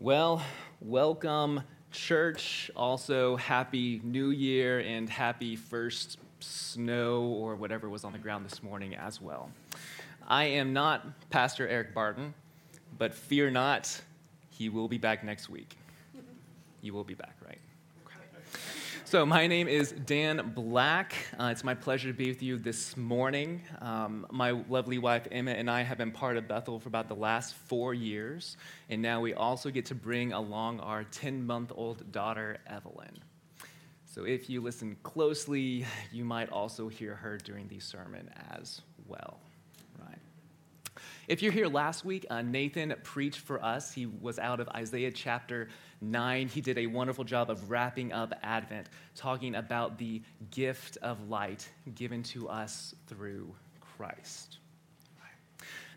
Well, welcome, church. Also, happy new year and happy first snow or whatever was on the ground this morning as well. I am not Pastor Eric Barton, but fear not, he will be back next week. You will be back, right? So, my name is Dan Black. Uh, it's my pleasure to be with you this morning. Um, my lovely wife Emma and I have been part of Bethel for about the last four years, and now we also get to bring along our 10 month old daughter, Evelyn. So, if you listen closely, you might also hear her during the sermon as well. If you're here last week, uh, Nathan preached for us. He was out of Isaiah chapter 9, he did a wonderful job of wrapping up Advent, talking about the gift of light given to us through Christ.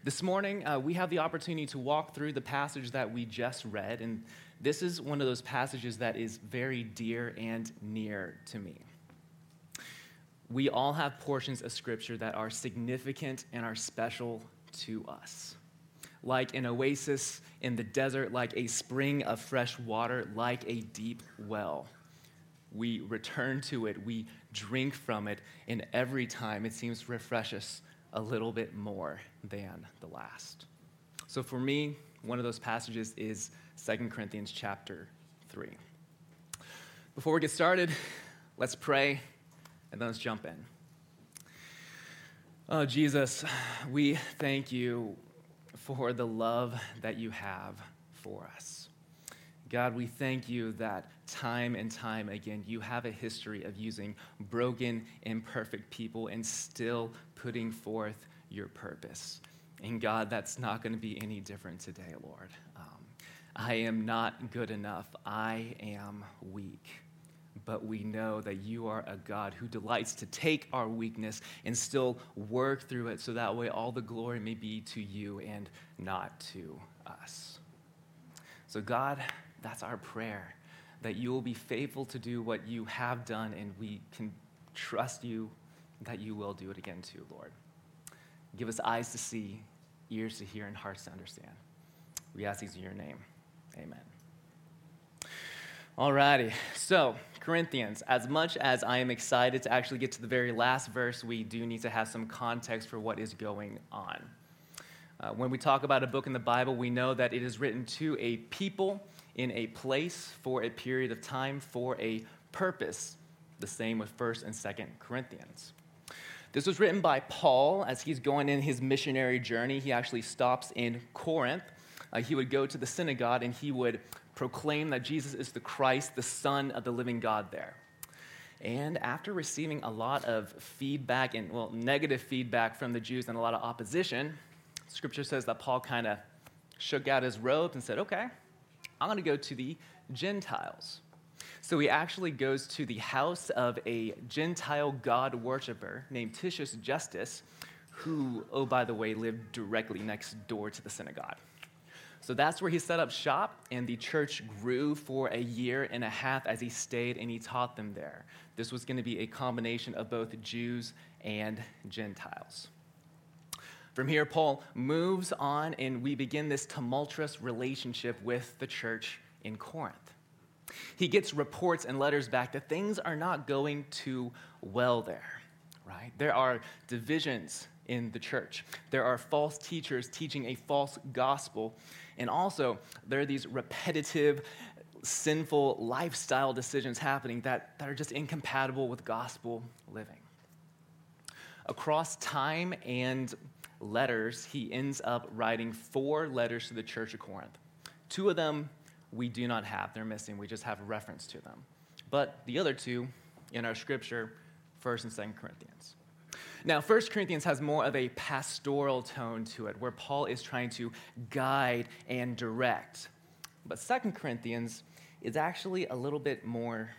This morning, uh, we have the opportunity to walk through the passage that we just read, and this is one of those passages that is very dear and near to me. We all have portions of Scripture that are significant and are special to us like an oasis in the desert, like a spring of fresh water, like a deep well. We return to it, we drink from it, and every time it seems to refresh us a little bit more than the last. So for me, one of those passages is 2 Corinthians chapter 3. Before we get started, let's pray and then let's jump in. Oh, Jesus, we thank you for the love that you have for us. God, we thank you that time and time again, you have a history of using broken, imperfect people and still putting forth your purpose. And God, that's not going to be any different today, Lord. Um, I am not good enough. I am weak but we know that you are a God who delights to take our weakness and still work through it so that way all the glory may be to you and not to us. So, God, that's our prayer that you will be faithful to do what you have done, and we can trust you that you will do it again too, Lord. Give us eyes to see, ears to hear, and hearts to understand. We ask these in your name. Amen. Alrighty, so Corinthians, as much as I am excited to actually get to the very last verse, we do need to have some context for what is going on. Uh, when we talk about a book in the Bible, we know that it is written to a people in a place for a period of time for a purpose. The same with 1st and 2nd Corinthians. This was written by Paul as he's going in his missionary journey. He actually stops in Corinth. Uh, he would go to the synagogue and he would proclaim that Jesus is the Christ, the Son of the living God there. And after receiving a lot of feedback and, well, negative feedback from the Jews and a lot of opposition, scripture says that Paul kind of shook out his robes and said, okay, I'm going to go to the Gentiles. So he actually goes to the house of a Gentile God worshiper named Titius Justus, who, oh, by the way, lived directly next door to the synagogue. So that's where he set up shop, and the church grew for a year and a half as he stayed and he taught them there. This was going to be a combination of both Jews and Gentiles. From here, Paul moves on, and we begin this tumultuous relationship with the church in Corinth. He gets reports and letters back that things are not going too well there, right? There are divisions in the church, there are false teachers teaching a false gospel and also, there are these repetitive, sinful lifestyle decisions happening that, that are just incompatible with gospel living. Across time and letters, he ends up writing four letters to the church of Corinth. Two of them we do not have, they're missing. We just have reference to them. But the other two in our scripture, 1st and 2nd Corinthians. Now, 1 Corinthians has more of a pastoral tone to it, where Paul is trying to guide and direct. But 2 Corinthians is actually a little bit more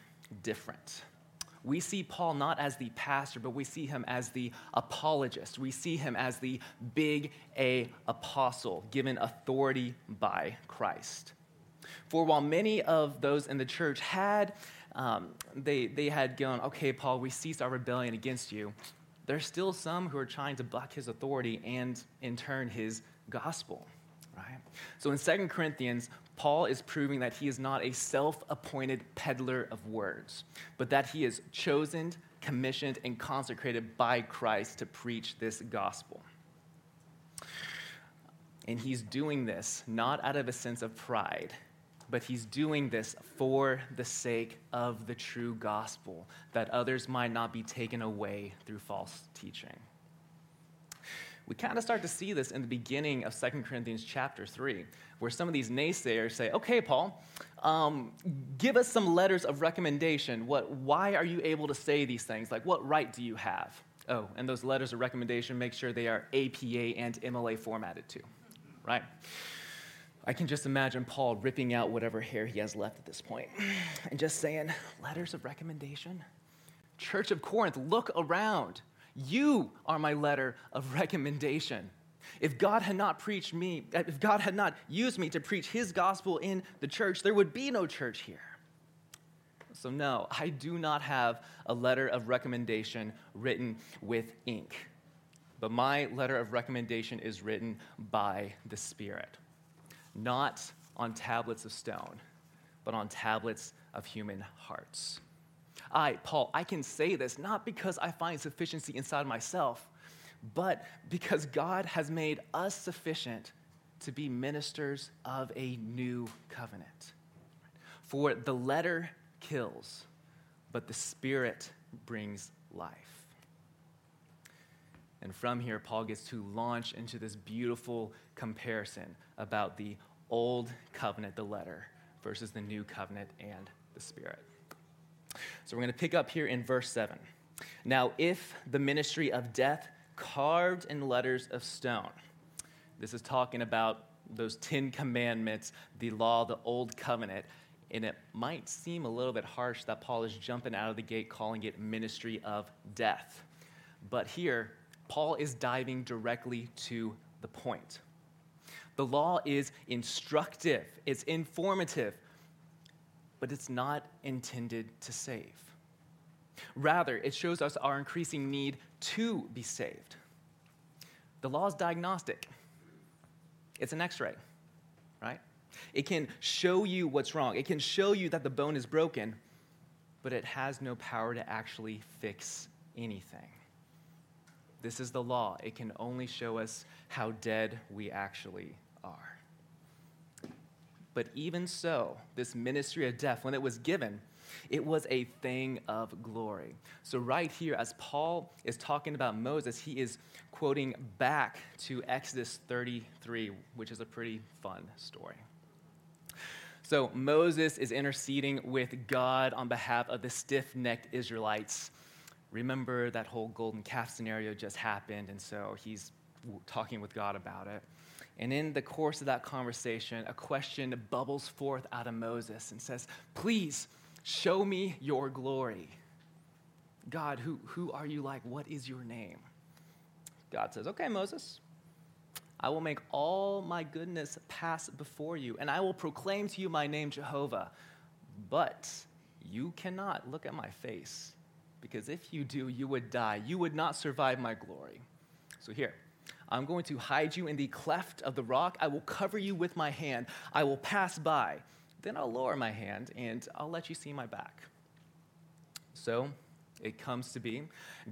different. We see Paul not as the pastor, but we see him as the apologist. We see him as the big A apostle, given authority by Christ. For while many of those in the church had, um, they, they had gone, okay, Paul, we ceased our rebellion against you there's still some who are trying to block his authority and, in turn, his gospel, right? So in 2 Corinthians, Paul is proving that he is not a self appointed peddler of words, but that he is chosen, commissioned, and consecrated by Christ to preach this gospel. And he's doing this not out of a sense of pride, but he's doing this for the sake of the true gospel, that others might not be taken away through false teaching. We kind of start to see this in the beginning of 2 Corinthians chapter 3, where some of these naysayers say, Okay, Paul, um, give us some letters of recommendation. What, why are you able to say these things? Like, what right do you have? Oh, and those letters of recommendation, make sure they are APA and MLA formatted too right? I can just imagine Paul ripping out whatever hair he has left at this point and just saying, Letters of recommendation? Church of Corinth, look around. You are my letter of recommendation. If God had not preached me, if God had not used me to preach his gospel in the church, there would be no church here. So, no, I do not have a letter of recommendation written with ink but my letter of recommendation is written by the Spirit, not on tablets of stone, but on tablets of human hearts. I, Paul, I can say this not because I find sufficiency inside myself, but because God has made us sufficient to be ministers of a new covenant. For the letter kills, but the Spirit brings life. And from here, Paul gets to launch into this beautiful comparison about the old covenant, the letter, versus the new covenant and the spirit. So we're going to pick up here in verse 7. Now, if the ministry of death carved in letters of stone, this is talking about those Ten Commandments, the law, the old covenant. And it might seem a little bit harsh that Paul is jumping out of the gate calling it ministry of death. But here, Paul is diving directly to the point. The law is instructive, it's informative, but it's not intended to save. Rather, it shows us our increasing need to be saved. The law is diagnostic, it's an x ray, right? It can show you what's wrong, it can show you that the bone is broken, but it has no power to actually fix anything. This is the law. It can only show us how dead we actually are. But even so, this ministry of death, when it was given, it was a thing of glory. So, right here, as Paul is talking about Moses, he is quoting back to Exodus 33, which is a pretty fun story. So, Moses is interceding with God on behalf of the stiff necked Israelites remember that whole golden calf scenario just happened, and so he's talking with God about it. And in the course of that conversation, a question bubbles forth out of Moses and says, Please show me your glory. God, who, who are you like? What is your name? God says, Okay, Moses, I will make all my goodness pass before you, and I will proclaim to you my name, Jehovah. But you cannot look at my face because if you do, you would die. You would not survive my glory. So here, I'm going to hide you in the cleft of the rock. I will cover you with my hand. I will pass by. Then I'll lower my hand and I'll let you see my back. So it comes to be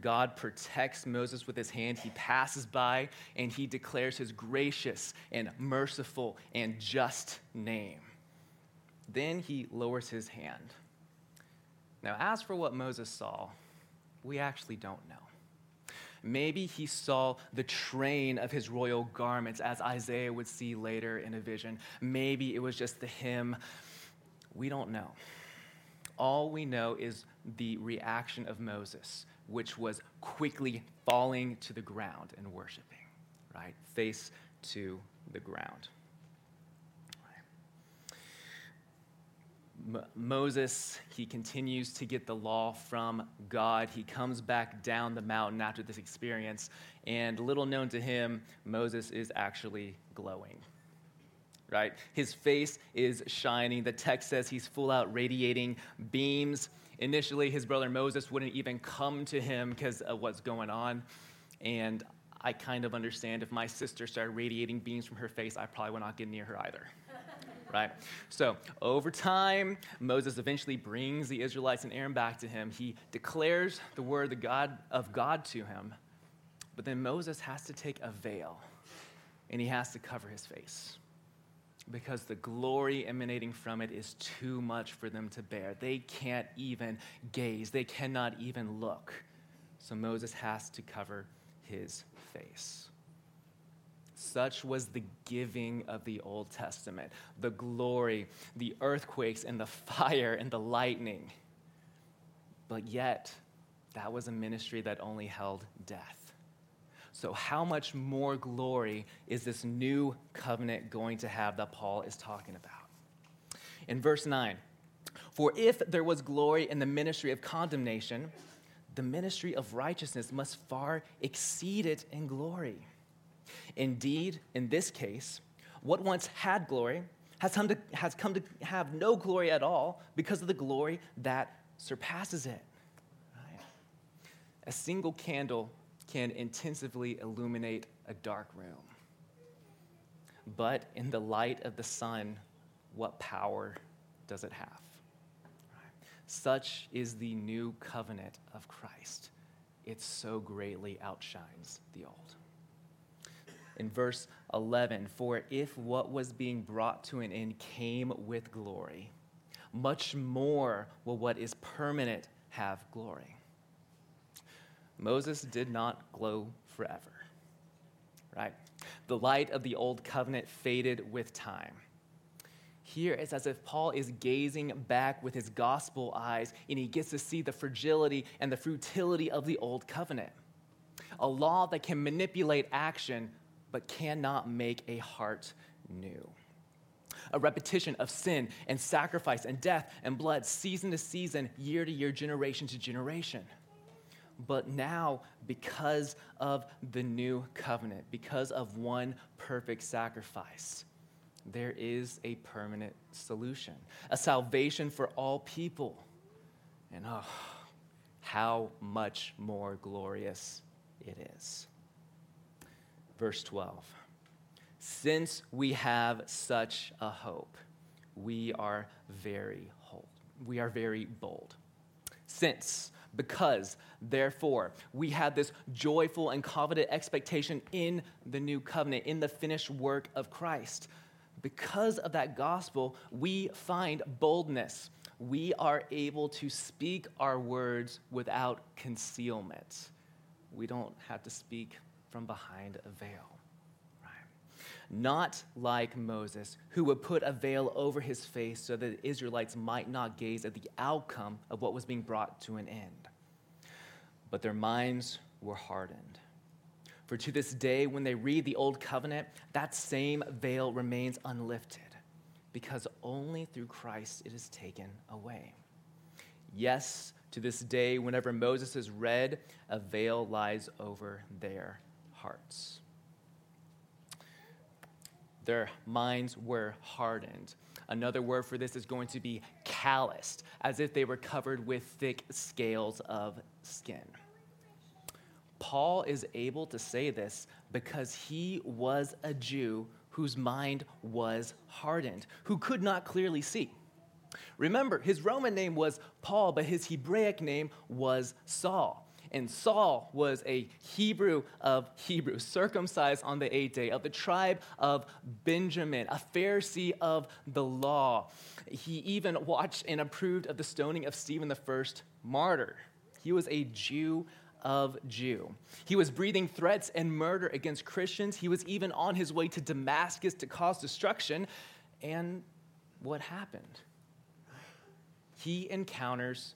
God protects Moses with his hand. He passes by and he declares his gracious and merciful and just name. Then he lowers his hand. Now, as for what Moses saw, we actually don't know. Maybe he saw the train of his royal garments, as Isaiah would see later in a vision. Maybe it was just the hymn. We don't know. All we know is the reaction of Moses, which was quickly falling to the ground and worshiping, right? Face to the ground. Moses, he continues to get the law from God. He comes back down the mountain after this experience, and little known to him, Moses is actually glowing. Right? His face is shining. The text says he's full out radiating beams. Initially, his brother Moses wouldn't even come to him because of what's going on. And I kind of understand if my sister started radiating beams from her face, I probably would not get near her either. Right? So, over time, Moses eventually brings the Israelites and Aaron back to him. He declares the word of God, of God to him. But then Moses has to take a veil and he has to cover his face because the glory emanating from it is too much for them to bear. They can't even gaze, they cannot even look. So Moses has to cover his face. Such was the giving of the Old Testament the glory, the earthquakes, and the fire and the lightning. But yet, that was a ministry that only held death. So, how much more glory is this new covenant going to have that Paul is talking about? In verse 9, for if there was glory in the ministry of condemnation, the ministry of righteousness must far exceed it in glory. Indeed, in this case, what once had glory has come to, has come to have no glory at all because of the glory that surpasses it. A single candle can intensively illuminate a dark room. But in the light of the sun, what power does it have? Such is the new covenant of Christ. It so greatly outshines the old. In verse 11, for if what was being brought to an end came with glory, much more will what is permanent have glory. Moses did not glow forever, right? The light of the old covenant faded with time. Here it's as if Paul is gazing back with his gospel eyes and he gets to see the fragility and the futility of the old covenant. A law that can manipulate action but cannot make a heart new. A repetition of sin and sacrifice and death and blood, season to season, year to year, generation to generation. But now, because of the new covenant, because of one perfect sacrifice, there is a permanent solution, a salvation for all people. And oh, how much more glorious it is. Verse 12 Since we have such a hope, we are very whole. We are very bold. Since because, therefore, we have this joyful and confident expectation in the new covenant, in the finished work of Christ. Because of that gospel, we find boldness. We are able to speak our words without concealment. We don't have to speak from behind a veil not like Moses, who would put a veil over his face so that the Israelites might not gaze at the outcome of what was being brought to an end. But their minds were hardened. For to this day, when they read the Old Covenant, that same veil remains unlifted, because only through Christ it is taken away. Yes, to this day, whenever Moses is read, a veil lies over their hearts their minds were hardened. Another word for this is going to be calloused, as if they were covered with thick scales of skin. Paul is able to say this because he was a Jew whose mind was hardened, who could not clearly see. Remember, his Roman name was Paul, but his Hebraic name was Saul. And Saul was a Hebrew of Hebrews, circumcised on the eighth day, of the tribe of Benjamin, a Pharisee of the law. He even watched and approved of the stoning of Stephen the first martyr. He was a Jew of Jew. He was breathing threats and murder against Christians. He was even on his way to Damascus to cause destruction. And what happened? He encounters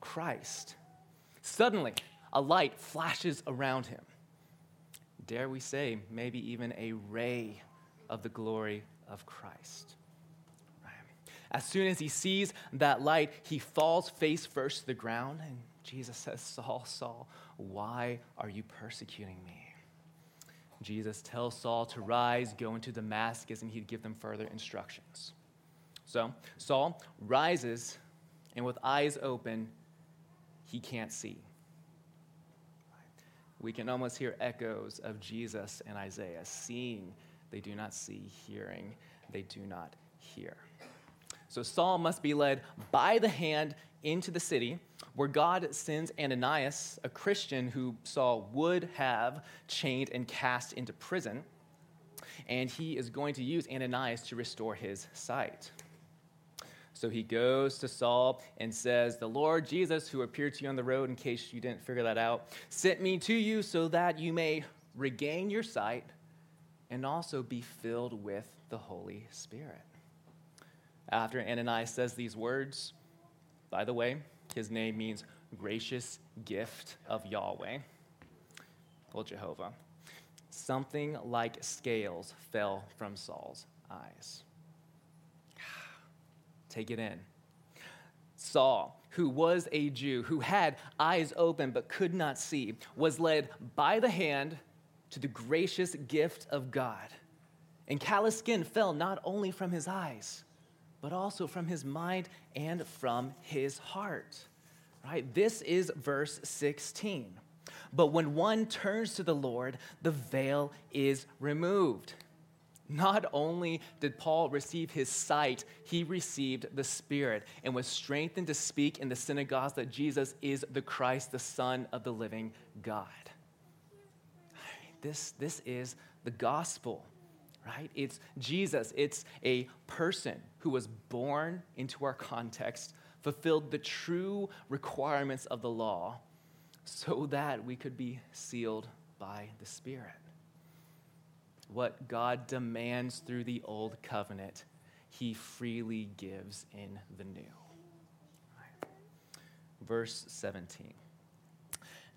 Christ. Suddenly, a light flashes around him. Dare we say, maybe even a ray of the glory of Christ. As soon as he sees that light, he falls face first to the ground, and Jesus says, Saul, Saul, why are you persecuting me? Jesus tells Saul to rise, go into Damascus, and he'd give them further instructions. So Saul rises, and with eyes open, he can't see. We can almost hear echoes of Jesus and Isaiah seeing, they do not see, hearing, they do not hear. So Saul must be led by the hand into the city where God sends Ananias, a Christian who Saul would have chained and cast into prison. And he is going to use Ananias to restore his sight. So he goes to Saul and says, The Lord Jesus, who appeared to you on the road, in case you didn't figure that out, sent me to you so that you may regain your sight and also be filled with the Holy Spirit. After Ananias says these words, by the way, his name means gracious gift of Yahweh, well, Jehovah. Something like scales fell from Saul's eyes. Take it in. Saul, who was a Jew, who had eyes open but could not see, was led by the hand to the gracious gift of God. And callous skin fell not only from his eyes, but also from his mind and from his heart. Right? This is verse 16. But when one turns to the Lord, the veil is removed. Not only did Paul receive his sight, he received the Spirit and was strengthened to speak in the synagogues that Jesus is the Christ, the Son of the living God. This, this is the gospel, right? It's Jesus, it's a person who was born into our context, fulfilled the true requirements of the law so that we could be sealed by the Spirit what God demands through the old covenant, he freely gives in the new. Verse 17.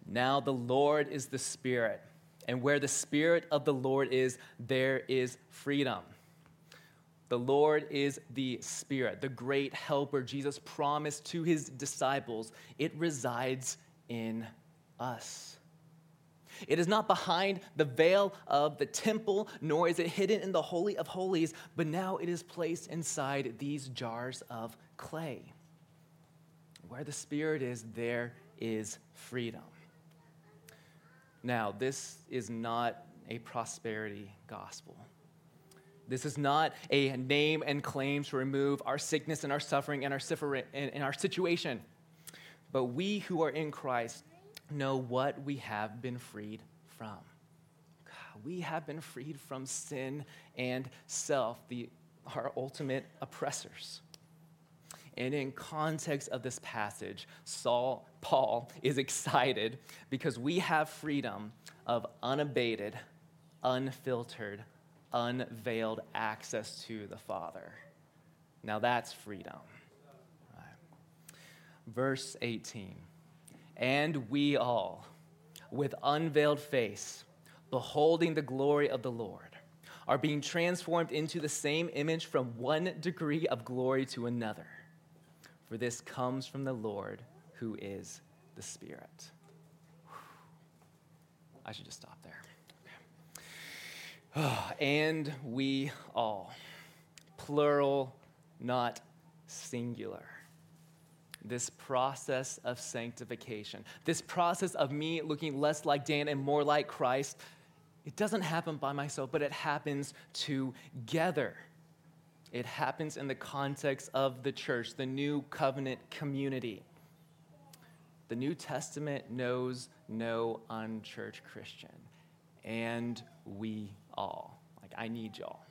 Now the Lord is the Spirit, and where the Spirit of the Lord is, there is freedom. The Lord is the Spirit, the great helper Jesus promised to his disciples. It resides in us. It is not behind the veil of the temple, nor is it hidden in the Holy of Holies, but now it is placed inside these jars of clay. Where the Spirit is, there is freedom. Now, this is not a prosperity gospel. This is not a name and claim to remove our sickness and our suffering and our, and our situation. But we who are in Christ know what we have been freed from. We have been freed from sin and self, the, our ultimate oppressors. And in context of this passage, Saul, Paul is excited because we have freedom of unabated, unfiltered, unveiled access to the Father. Now that's freedom. Right. Verse 18 and we all, with unveiled face, beholding the glory of the Lord, are being transformed into the same image from one degree of glory to another. For this comes from the Lord who is the Spirit. I should just stop there. and we all, plural, not singular this process of sanctification, this process of me looking less like Dan and more like Christ, it doesn't happen by myself, but it happens together. It happens in the context of the church, the new covenant community. The New Testament knows no unchurched Christian, and we all. Like, I need y'all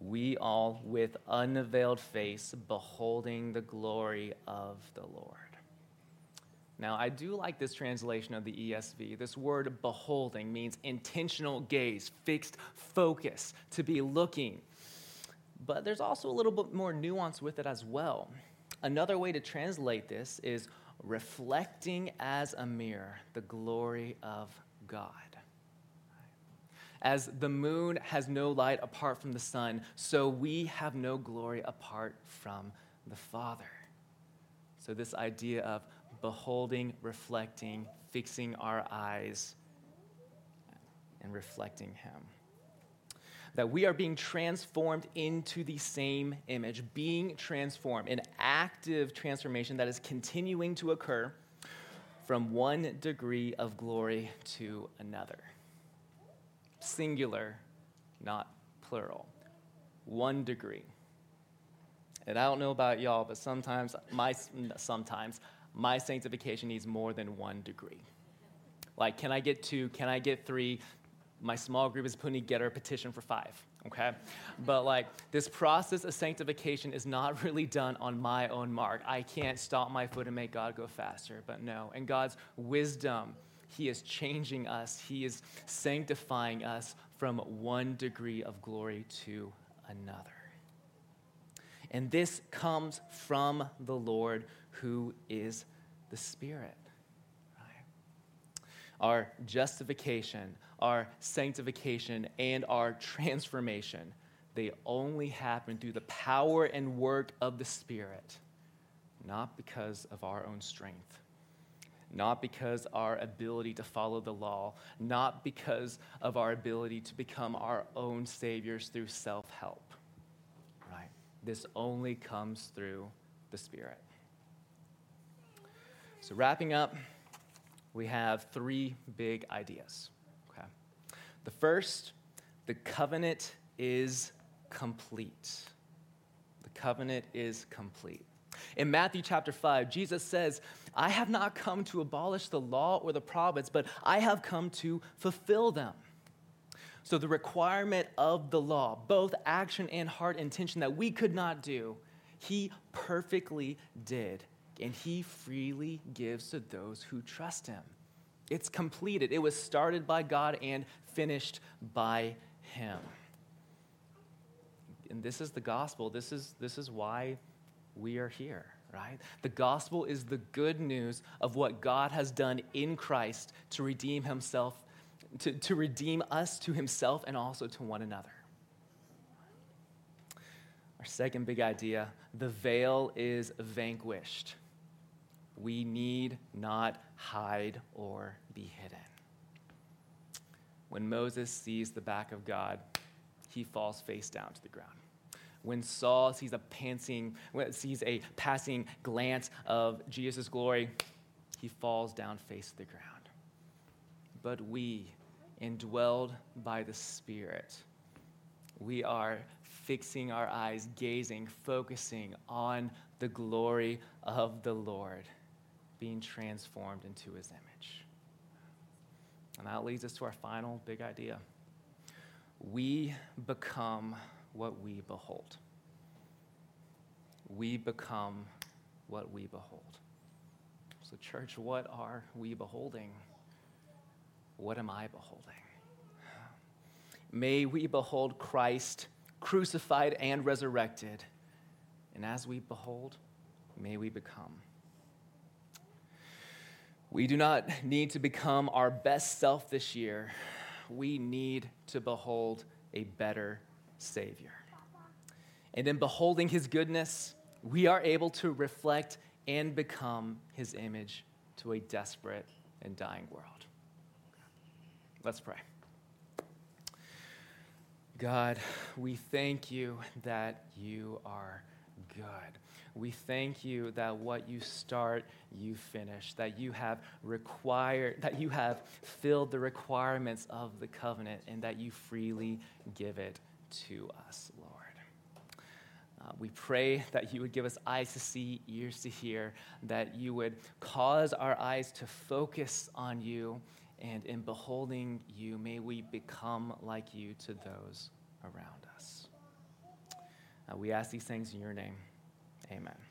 we all with unveiled face beholding the glory of the Lord. Now, I do like this translation of the ESV. This word beholding means intentional gaze, fixed focus, to be looking. But there's also a little bit more nuance with it as well. Another way to translate this is reflecting as a mirror the glory of God. As the moon has no light apart from the sun, so we have no glory apart from the Father. So, this idea of beholding, reflecting, fixing our eyes, and reflecting Him. That we are being transformed into the same image, being transformed, an active transformation that is continuing to occur from one degree of glory to another. Singular, not plural. One degree. And I don't know about y'all, but sometimes my sometimes my sanctification needs more than one degree. Like, can I get two? Can I get three? My small group is putting together a petition for five, okay? But like, this process of sanctification is not really done on my own mark. I can't stop my foot and make God go faster, but no. And God's wisdom, He is changing us, He is sanctifying us from one degree of glory to another. And this comes from the Lord who is the Spirit. Our justification, our sanctification, and our transformation, they only happen through the power and work of the Spirit, not because of our own strength not because our ability to follow the law, not because of our ability to become our own saviors through self help. Right? This only comes through the Spirit. So, wrapping up, we have three big ideas. Okay. The first, the covenant is complete. The covenant is complete. In Matthew chapter 5, Jesus says, I have not come to abolish the law or the prophets, but I have come to fulfill them. So, the requirement of the law, both action and heart intention that we could not do, he perfectly did and he freely gives to those who trust him. It's completed. It was started by God and finished by him. And this is the gospel. This is, this is why we are here, right? The gospel is the good news of what God has done in Christ to redeem himself, to, to redeem us to himself and also to one another. Our second big idea the veil is vanquished we need not hide or be hidden. When Moses sees the back of God, he falls face down to the ground. When Saul sees a panting, sees a passing glance of Jesus' glory, he falls down face to the ground. But we, indwelled by the Spirit, we are fixing our eyes, gazing, focusing on the glory of the Lord being transformed into his image. And that leads us to our final big idea. We become what we behold. We become what we behold. So, church, what are we beholding? What am I beholding? May we behold Christ crucified and resurrected. And as we behold, may we become. We do not need to become our best self this year. We need to behold a better Savior. And in beholding His goodness, we are able to reflect and become His image to a desperate and dying world. Let's pray. God, we thank you that you are good. We thank you that what you start, you finish, that you have required, that you have filled the requirements of the covenant, and that you freely give it to us, Lord. Uh, we pray that you would give us eyes to see, ears to hear, that you would cause our eyes to focus on you, and in beholding you, may we become like you to those around us. Uh, we ask these things in your name. Amen.